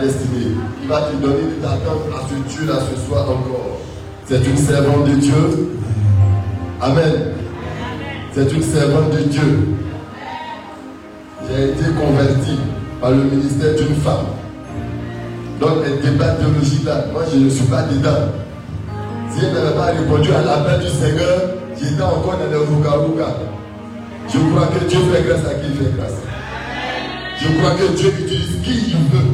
destinée, qui va te donner des attentes à ce Dieu-là ce soir encore. C'est une servante de Dieu. Amen. C'est une servante de Dieu. J'ai été converti par le ministère d'une femme. Donc, les débats théologiques là, moi je ne suis pas dedans. Si elle n'avait pas répondu à l'appel du Seigneur, j'étais encore dans le Ruga Je crois que Dieu fait grâce à qui fait grâce. Je crois que Dieu utilise qui il veut.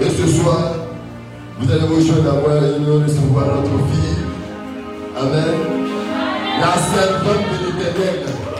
Et ce soir, vous allez vous joindre à moi et nous recevoir notre fille. Amen. La servante de l'éternel.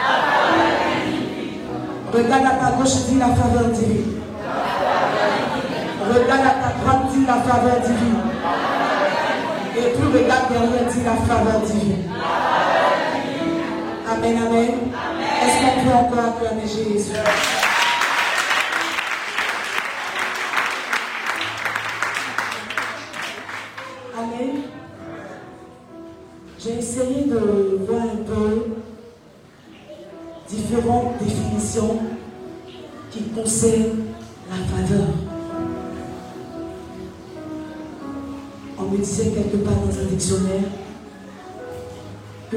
Regarde à ta gauche, dis la faveur divine. Regarde à ta droite, dis la faveur divine. Et puis regarde derrière, dis la faveur divine. Amen, amen. Est-ce qu'on peut encore acclamer Jésus?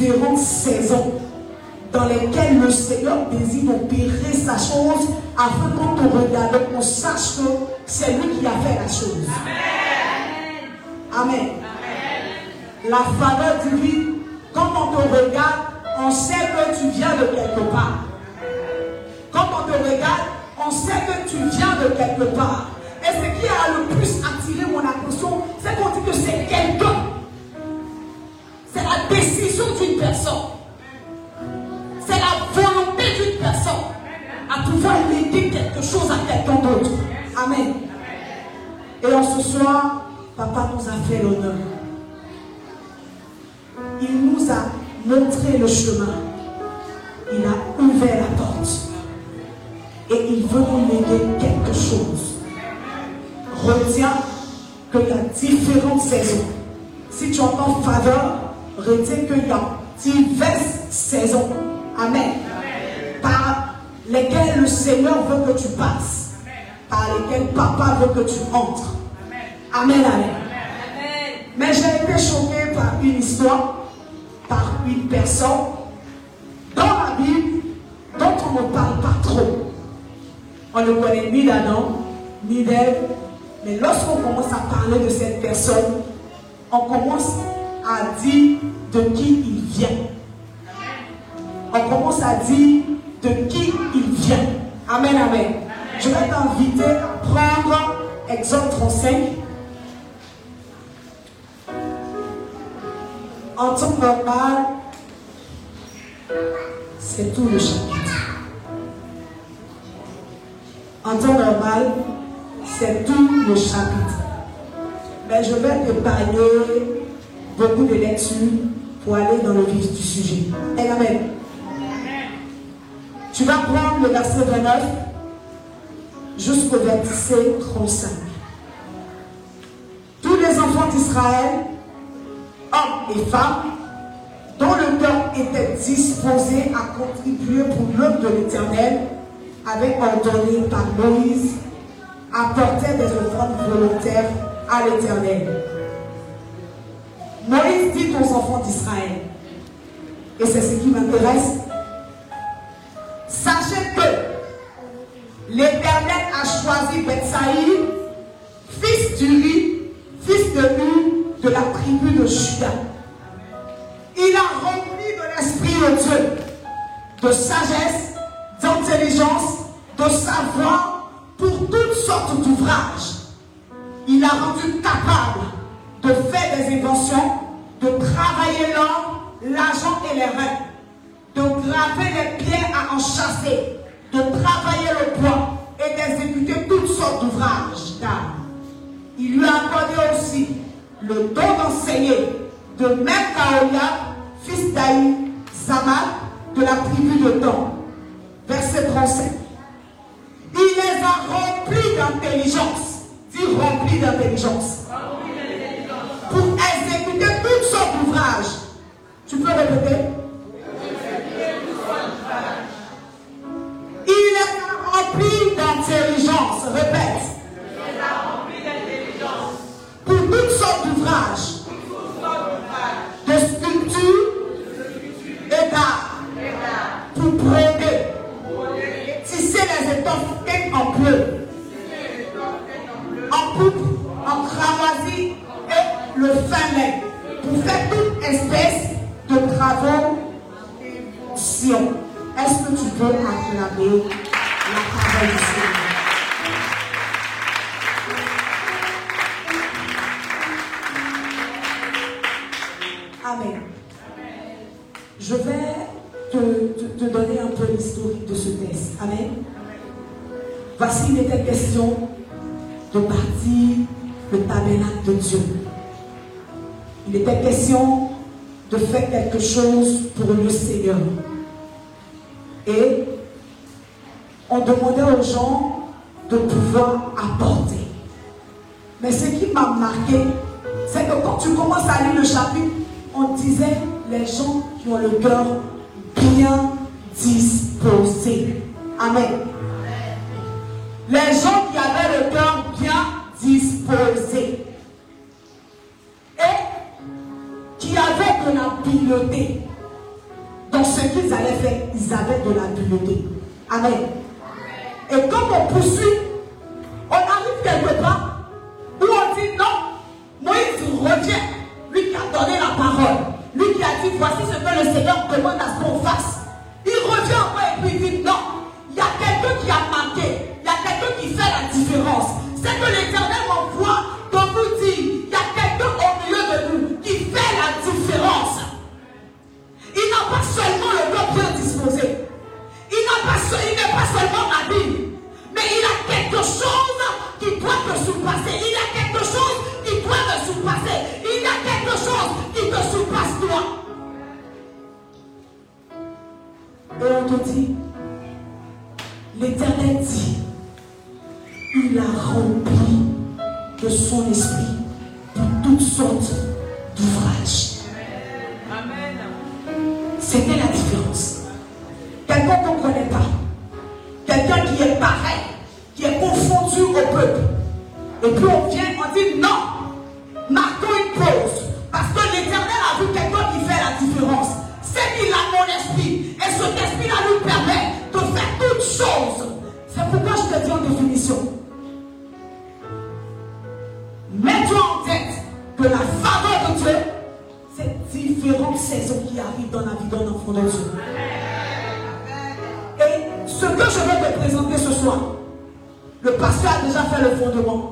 différentes saisons dans lesquelles le Seigneur désire opérer sa chose afin qu'on te regarde, qu'on sache que c'est lui qui a fait la chose. Amen. La faveur divine, quand on te regarde, on sait que tu viens de quelque part. Quand on te regarde, on sait que tu viens de quelque part. Et ce qui a le plus attiré mon attention, la décision d'une personne. C'est la volonté d'une personne à pouvoir léguer quelque chose à quelqu'un d'autre. Amen. Et en ce soir, papa nous a fait l'honneur. Il nous a montré le chemin. Il a ouvert la porte. Et il veut nous léguer quelque chose retiens qu'il y a différentes saisons. Si tu entends faveur, retiens y a diverses saisons. Amen. Par lesquelles le Seigneur veut que tu passes. Par lesquelles papa veut que tu entres. Amen. Amen. Mais j'ai été choqué par une histoire, par une personne dans la Bible dont on ne parle pas trop. On ne connaît ni d'Adam, ni d'Ève, mais lorsqu'on commence à parler de cette personne, on commence à dire de qui il vient. On commence à dire de qui il vient. Amen, amen. Je vais t'inviter à prendre Exode 35. En temps normal, c'est tout le chapitre. En temps normal, c'est tout le chapitre. Mais je vais te parler beaucoup de lectures pour aller dans le vif du sujet. Amen. Tu vas prendre le verset 29 jusqu'au verset 35. Tous les enfants d'Israël, hommes et femmes, dont le cœur était disposé à contribuer pour l'œuvre de l'Éternel, avaient ordonné par Moïse, apporter des offrandes volontaires à l'Éternel. Moïse dit aux enfants d'Israël, et c'est ce qui m'intéresse, sachez que l'Éternel a choisi Bethsaïd, fils d'Uri, fils de Nu, de la tribu de Juda. Il a rempli de l'Esprit de Dieu, de sagesse, d'intelligence, de savoir pour toutes sortes d'ouvrages. Il a rendu capable de faire des inventions, de travailler l'or, l'argent et les reins, de graver les pierres à enchasser, de travailler le bois et d'exécuter toutes sortes d'ouvrages d'art. Il lui a accordé aussi le don d'enseigner de même qu'Aolia, fils d'Aï, Zamal, de la tribu de Dan. Verset 37. Il les a remplis d'intelligence. Dis remplis d'intelligence pour exécuter toutes sortes d'ouvrages. Tu peux répéter? Il est rempli d'intelligence. Répète. Pour toutes sortes d'ouvrages. De sculpture et. Pour broder. Tisser les étoffes en bleu. En poupe, en cramoisi le fin mai pour faire toute espèce de travaux. Est-ce que tu peux acclamer la parole du Seigneur? Amen. Je vais te, te donner un peu l'historique de ce texte. Amen. Voici, il était question de partir le tabernacle de Dieu. Il était question de faire quelque chose pour le Seigneur. Et on demandait aux gens de pouvoir apporter. Mais ce qui m'a marqué, c'est que quand tu commences à lire le chapitre, on disait les gens qui ont le cœur bien disposé. Amen. Les gens Dans ce qu'ils allaient faire, ils avaient de l'habileté. Amen. Et comme on poursuit, on arrive quelque part Et ce que je vais te présenter ce soir, le pasteur a déjà fait le fondement.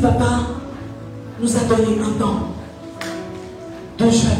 papa nous a donné un temps de jeûne.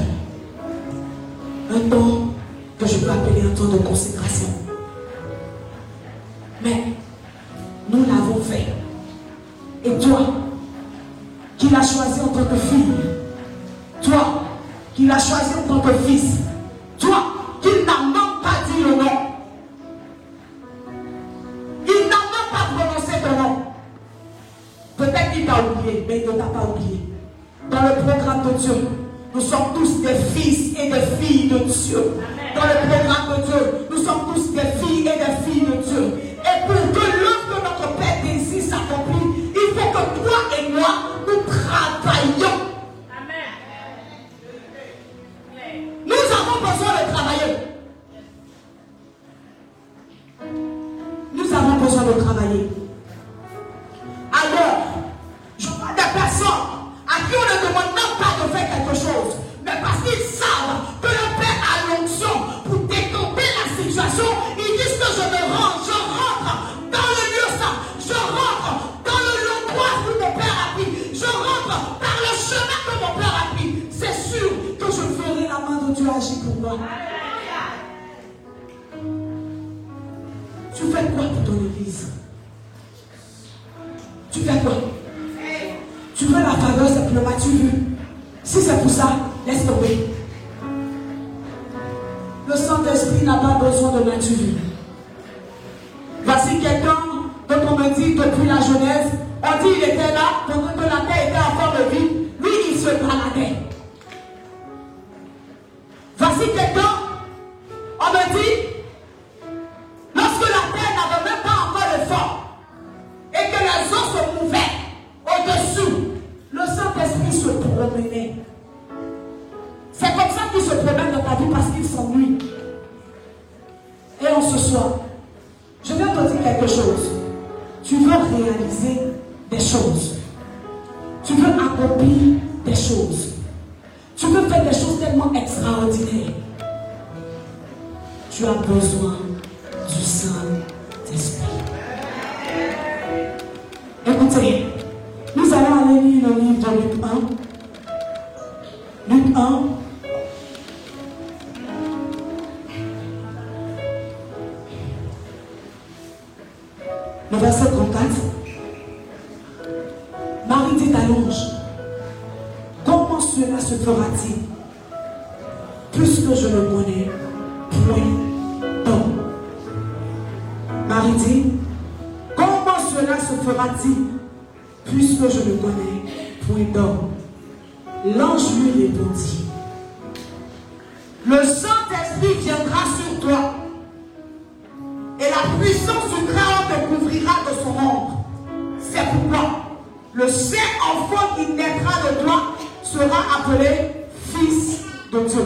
Tu fais quoi? Tu veux la faveur simplement, tu veux. Si c'est pour ça, laisse tomber. Le Saint-Esprit n'a pas besoin de nature. Voici quelqu'un dont on me dit depuis la jeunesse, on dit il était là, donc que la terre était à forme L'ange lui répondit, le Saint-Esprit viendra sur toi et la puissance du Créateur te couvrira de son ombre. C'est pourquoi le saint enfant qui naîtra de toi sera appelé fils de Dieu.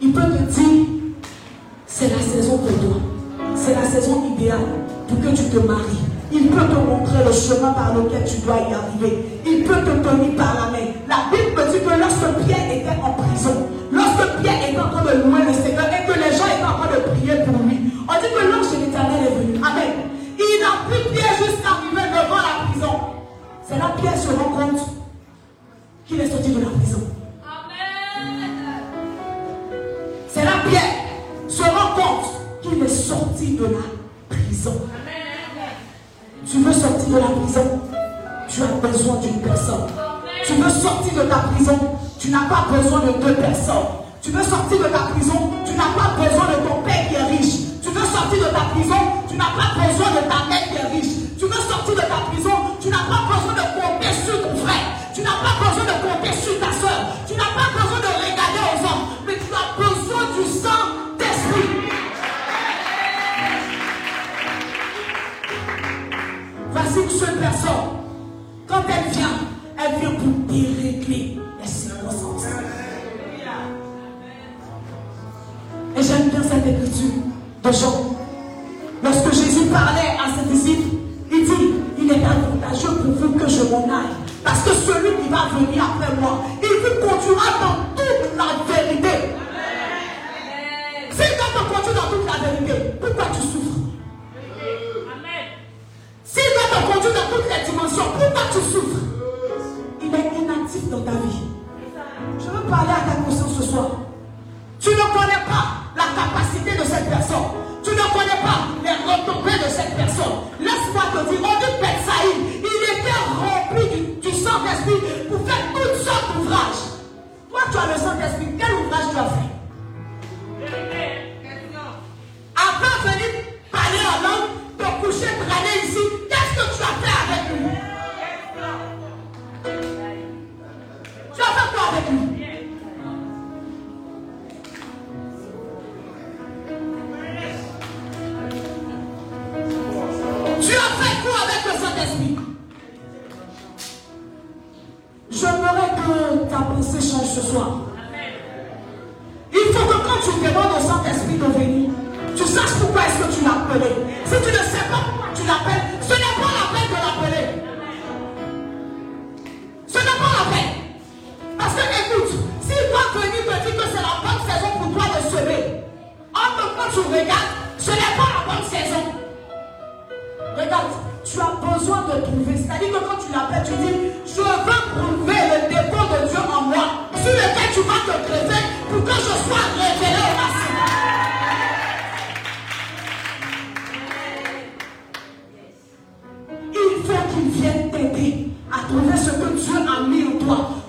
il peut te dire, c'est la saison pour toi. C'est la saison idéale pour que tu te maries. Il peut te montrer le chemin par lequel tu dois y arriver. Il peut te tenir par la main. La Bible me dit que lorsque Pierre était en prison, lorsque Pierre était en train de louer le Seigneur et que les gens étaient en train de prier pour lui, on dit que l'ange de l'éternel est venu. Amen. Il n'a pris Pierre jusqu'à arriver devant la prison. C'est là Pierre se rend compte pas besoin de deux personnes. Tu veux sortir de ta prison, tu n'as pas besoin de pourquoi tu souffres? Amen. S'il doit te conduire dans toutes les dimensions, pourquoi tu souffres? Trouver ce que Dieu a mis en toi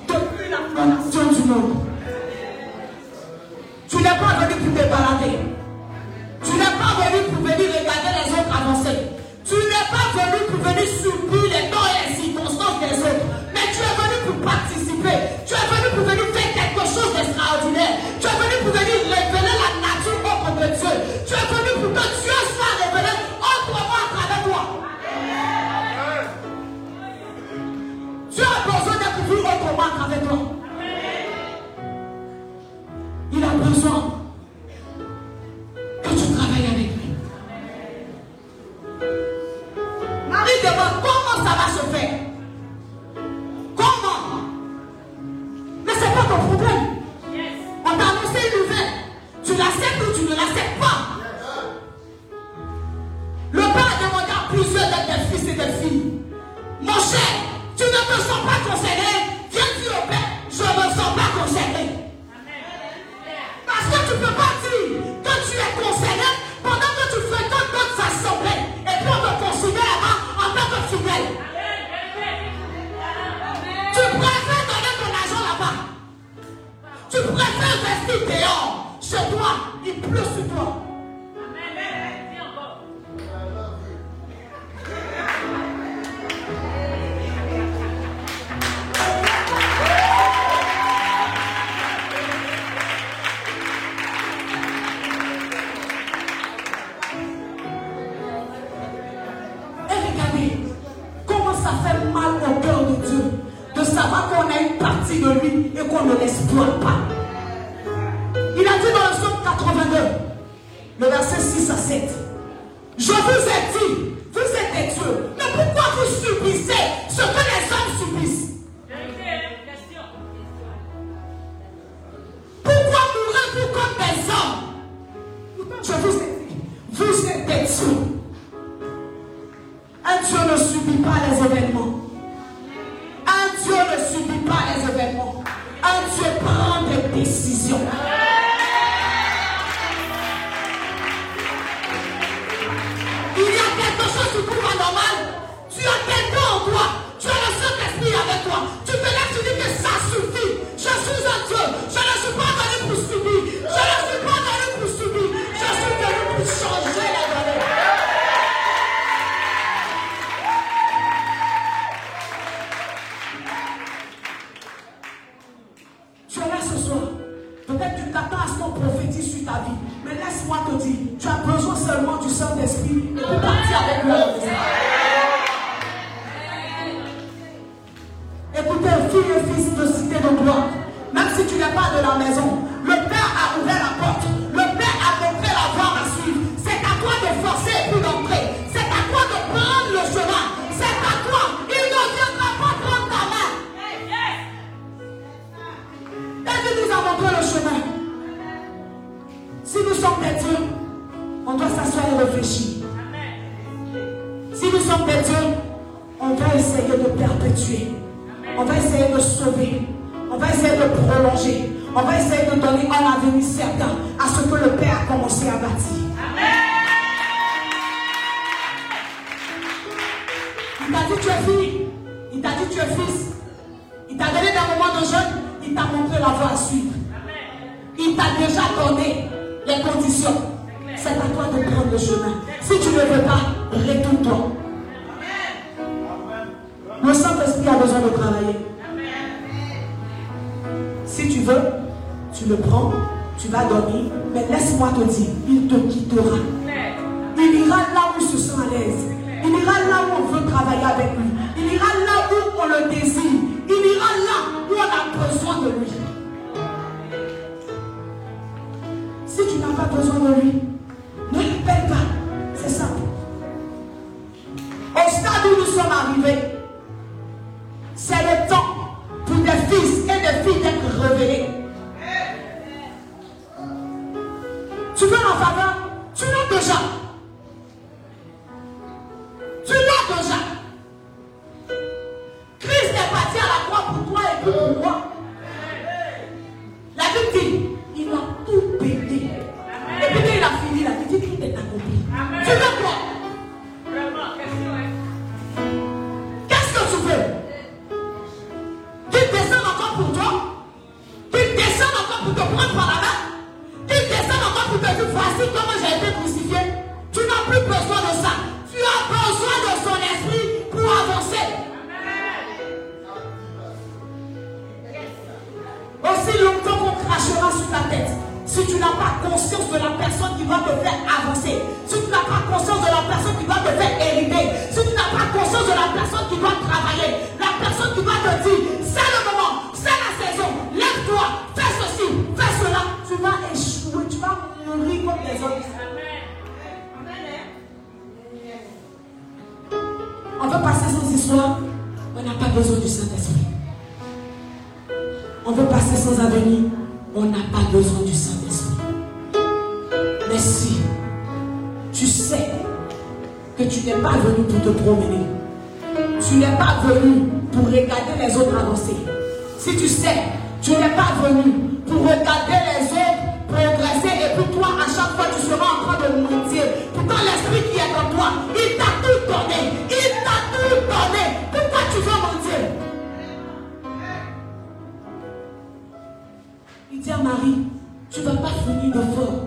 Tiens Marie, tu ne vas pas finir de fort.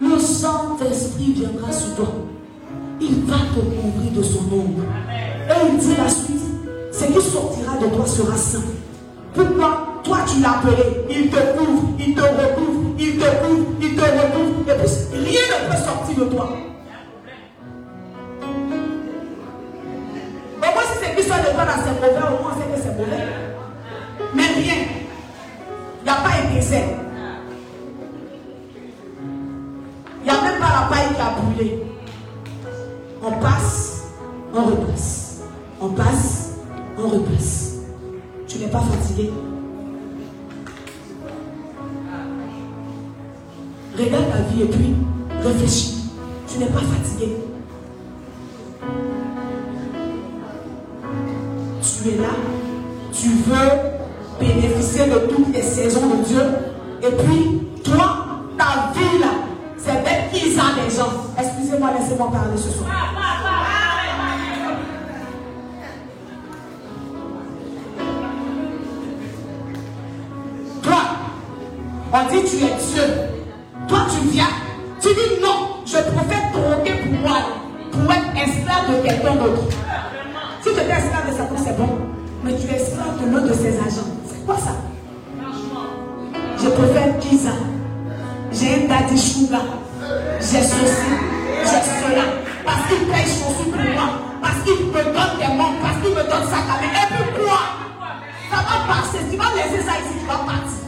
Le Saint-Esprit viendra sur toi. Il va te couvrir de son ombre. Et il dit la suite, ce qui sortira de toi sera saint. Pourquoi? Toi tu l'as appelé. Il te couvre, il te recouvre, il te couvre, il te recouvre. Et puis rien ne peut sortir de toi. Au moins si c'est qui sort de toi là, c'est mauvais, au moins c'est que c'est mauvais. Il n'y a même pas la paille qui a brûlé. On passe, on repasse. On passe, on repasse. Tu n'es pas fatigué? Regarde ta vie et puis réfléchis. Parce qu'il pêche aussi pour moi. Parce qu'il me donne des membres. Parce qu'il me donne sa caméra. Et pourquoi? Ça va passer. Tu vas laisser ça ici. Tu vas partir.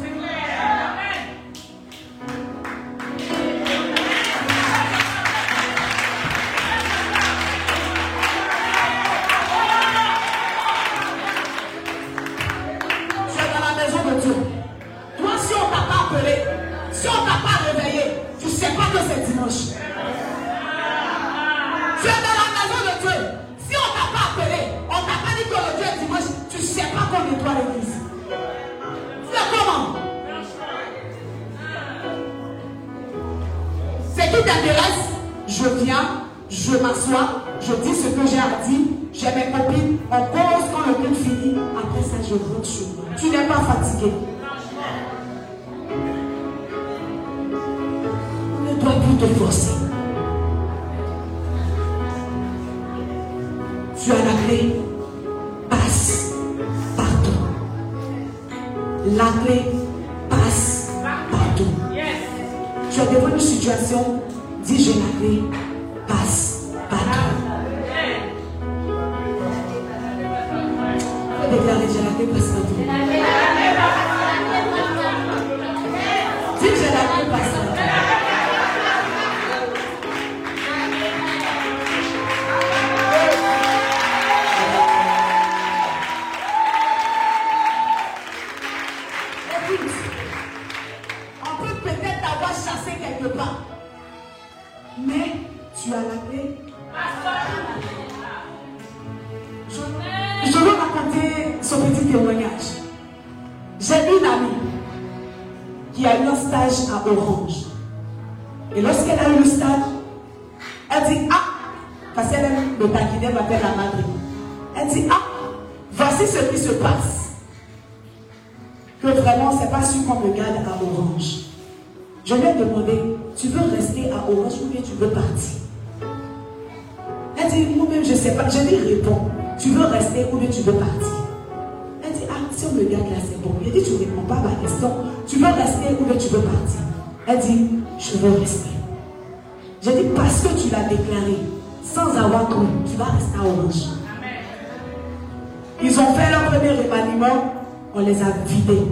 Les a vidés.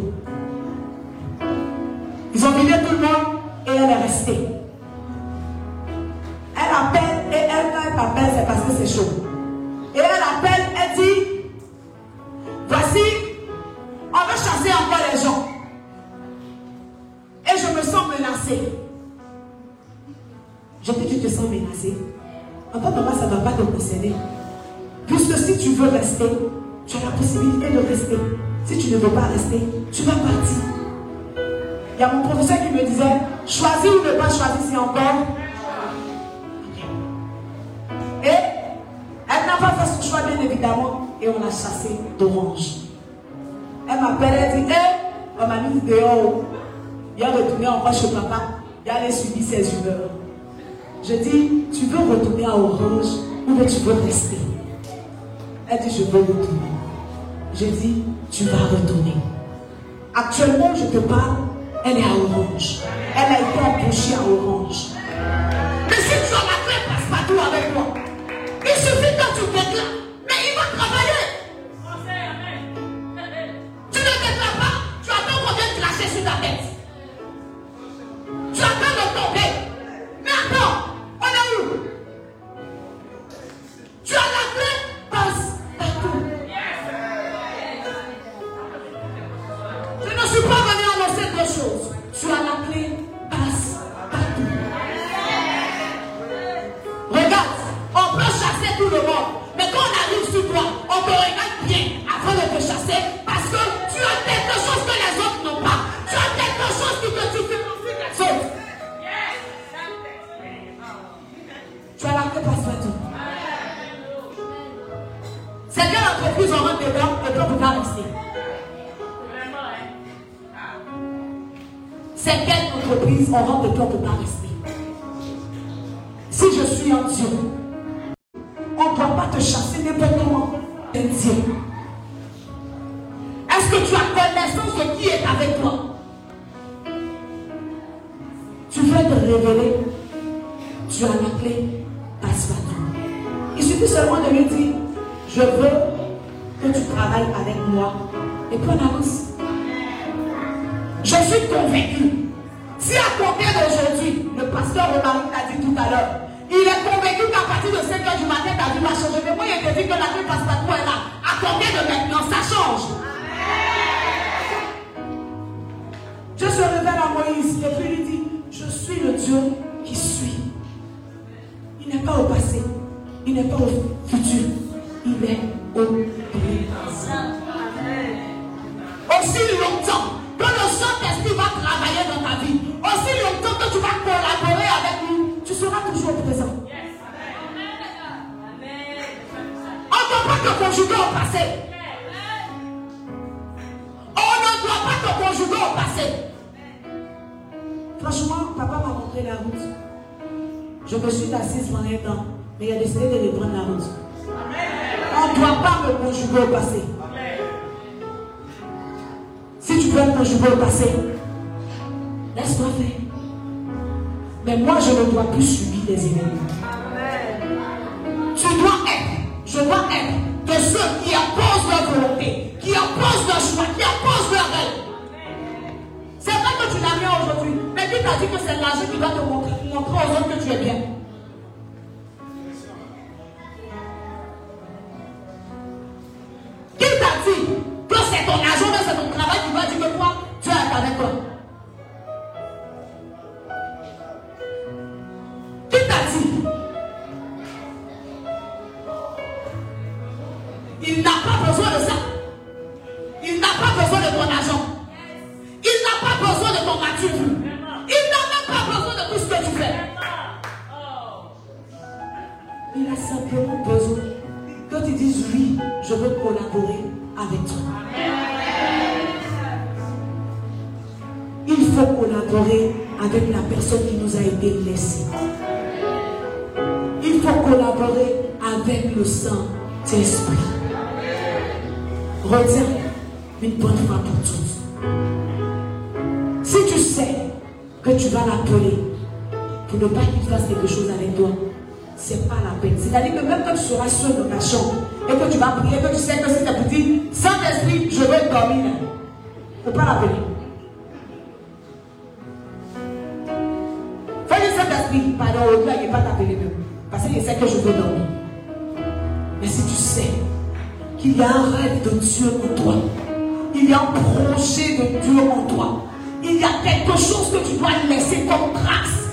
Il y a mon professeur qui me disait, choisis ou ne pas choisir, c'est encore. Et elle n'a pas fait son choix, bien évidemment, et on l'a chassée d'orange. Elle m'appelle, elle dit, hé, on m'a mis dehors. Il a retourné encore chez papa, il allait subir ses humeurs. Je dis, tu veux retourner à Orange ou bien tu veux rester? Elle dit, je veux retourner. Je dis, tu vas retourner. Actuellement, je te parle, elle est à Orange. Elle a été embauchée à Orange. Mais si tu as la clé passe-partout avec moi, il suffit que tu déclares. Si je suis un Dieu, on ne doit pas te chasser n'importe comment. Dieu. Est-ce que tu as connaissance de qui est avec toi? Tu veux te révéler. Tu as la clé. Passe. Il suffit seulement de lui dire Je veux que tu travailles avec moi. Et puis on avance. Je suis convaincu. Si à compter d'aujourd'hui, le pasteur Romaric l'a dit tout à l'heure, il est convaincu qu'à partir de 5 h du matin, ta vie va changer. Mais moi, il te dit que la vie passe partout est là. À compter de maintenant, ça change? Dieu se révèle à Moïse et puis lui dit, je suis le Dieu qui suis. Il n'est pas au passé, il n'est pas au futur, il est au laisse-moi faire. Mais moi, je ne dois plus subir des ennemis. Tu dois être, je dois être de ceux qui opposent leur volonté, qui opposent leur choix, qui opposent leur rêve. C'est vrai que tu n'as rien aujourd'hui, mais qui t'a dit que c'est l'argent qui va te montrer, montrer aux autres que tu es bien Seul dans ta chambre et que tu vas prier, que tu sais que c'est ta petite Saint-Esprit, je vais dormir. Il ne faut pas l'appeler. Fais le Saint-Esprit, pardon, au il n'est pas t'appeler même. Parce qu'il sait que je veux dormir. Mais si tu sais qu'il y a un rêve de Dieu en toi, il y a un projet de Dieu en toi, il y a quelque chose que tu dois laisser comme trace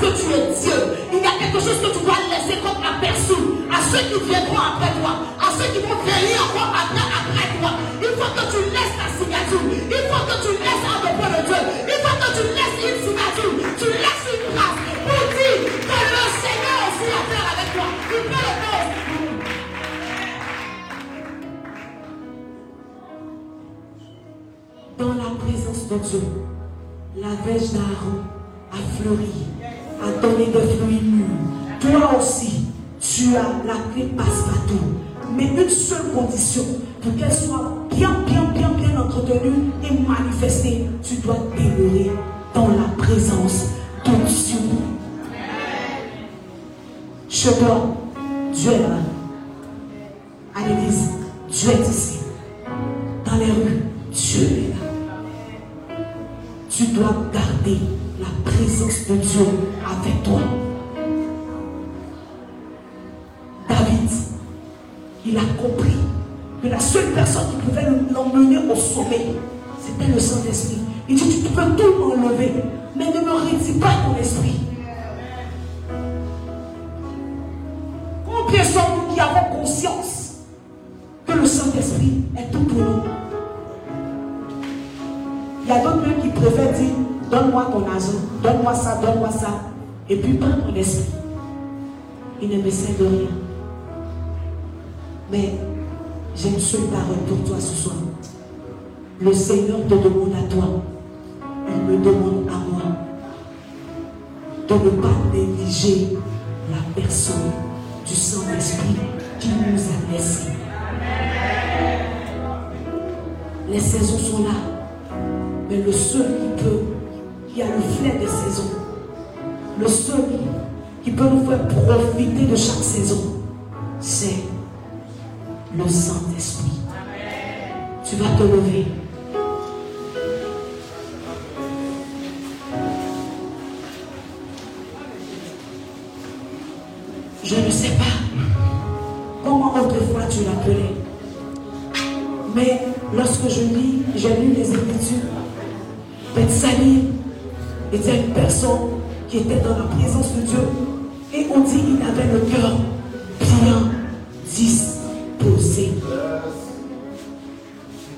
parce que tu es Dieu. Il y a quelque chose que tu dois laisser comme aperçu à ceux qui viendront après toi, à ceux qui vont venir encore après, après toi. Il faut que tu laisses ta signature. Il faut que tu laisses un dépôt de Dieu. Il faut que tu laisses une signature. Tu laisses une trace pour dire que le Seigneur aussi a faire avec toi. Il peut le faire Dans la présence de Dieu, la vêche d'Aaron a fleuri des fruits mûrs. Toi aussi, tu as la clé passe-partout. Mais une seule condition, pour qu'elle soit bien, bien, bien, bien entretenue et manifestée, tu dois demeurer dans la présence de Dieu. Je dois, Dieu est là. À l'église, Dieu est ici. Dans les rues, Dieu est là. Tu dois garder présence de Dieu avec toi. David, il a compris que la seule personne qui pouvait l'emmener au sommet, c'était le Saint-Esprit. Il dit, tu peux tout m'enlever, mais ne me rédis pas ton esprit. Combien sommes-nous qui avons conscience que le Saint-Esprit est tout pour nous Il y a d'autres qui préfèrent dire, Donne-moi ton argent, donne-moi ça, donne-moi ça. Et puis pas mon esprit. Il ne me sert de rien. Mais j'ai une seule parole pour toi ce soir. Le Seigneur te demande à toi. Il me demande à moi de ne pas négliger la personne du Saint-Esprit qui nous a laissés. Les saisons sont là. Mais le seul qui peut qui a le flair des saisons. Le seul qui peut nous faire profiter de chaque saison, c'est le Saint-Esprit. Tu vas te lever. Était dans la présence de Dieu. Et on dit qu'il avait le cœur bien disposé.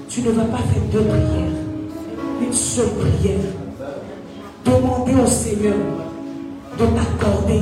Tu ne vas pas faire deux prières, une seule prière. Demander au Seigneur de t'accorder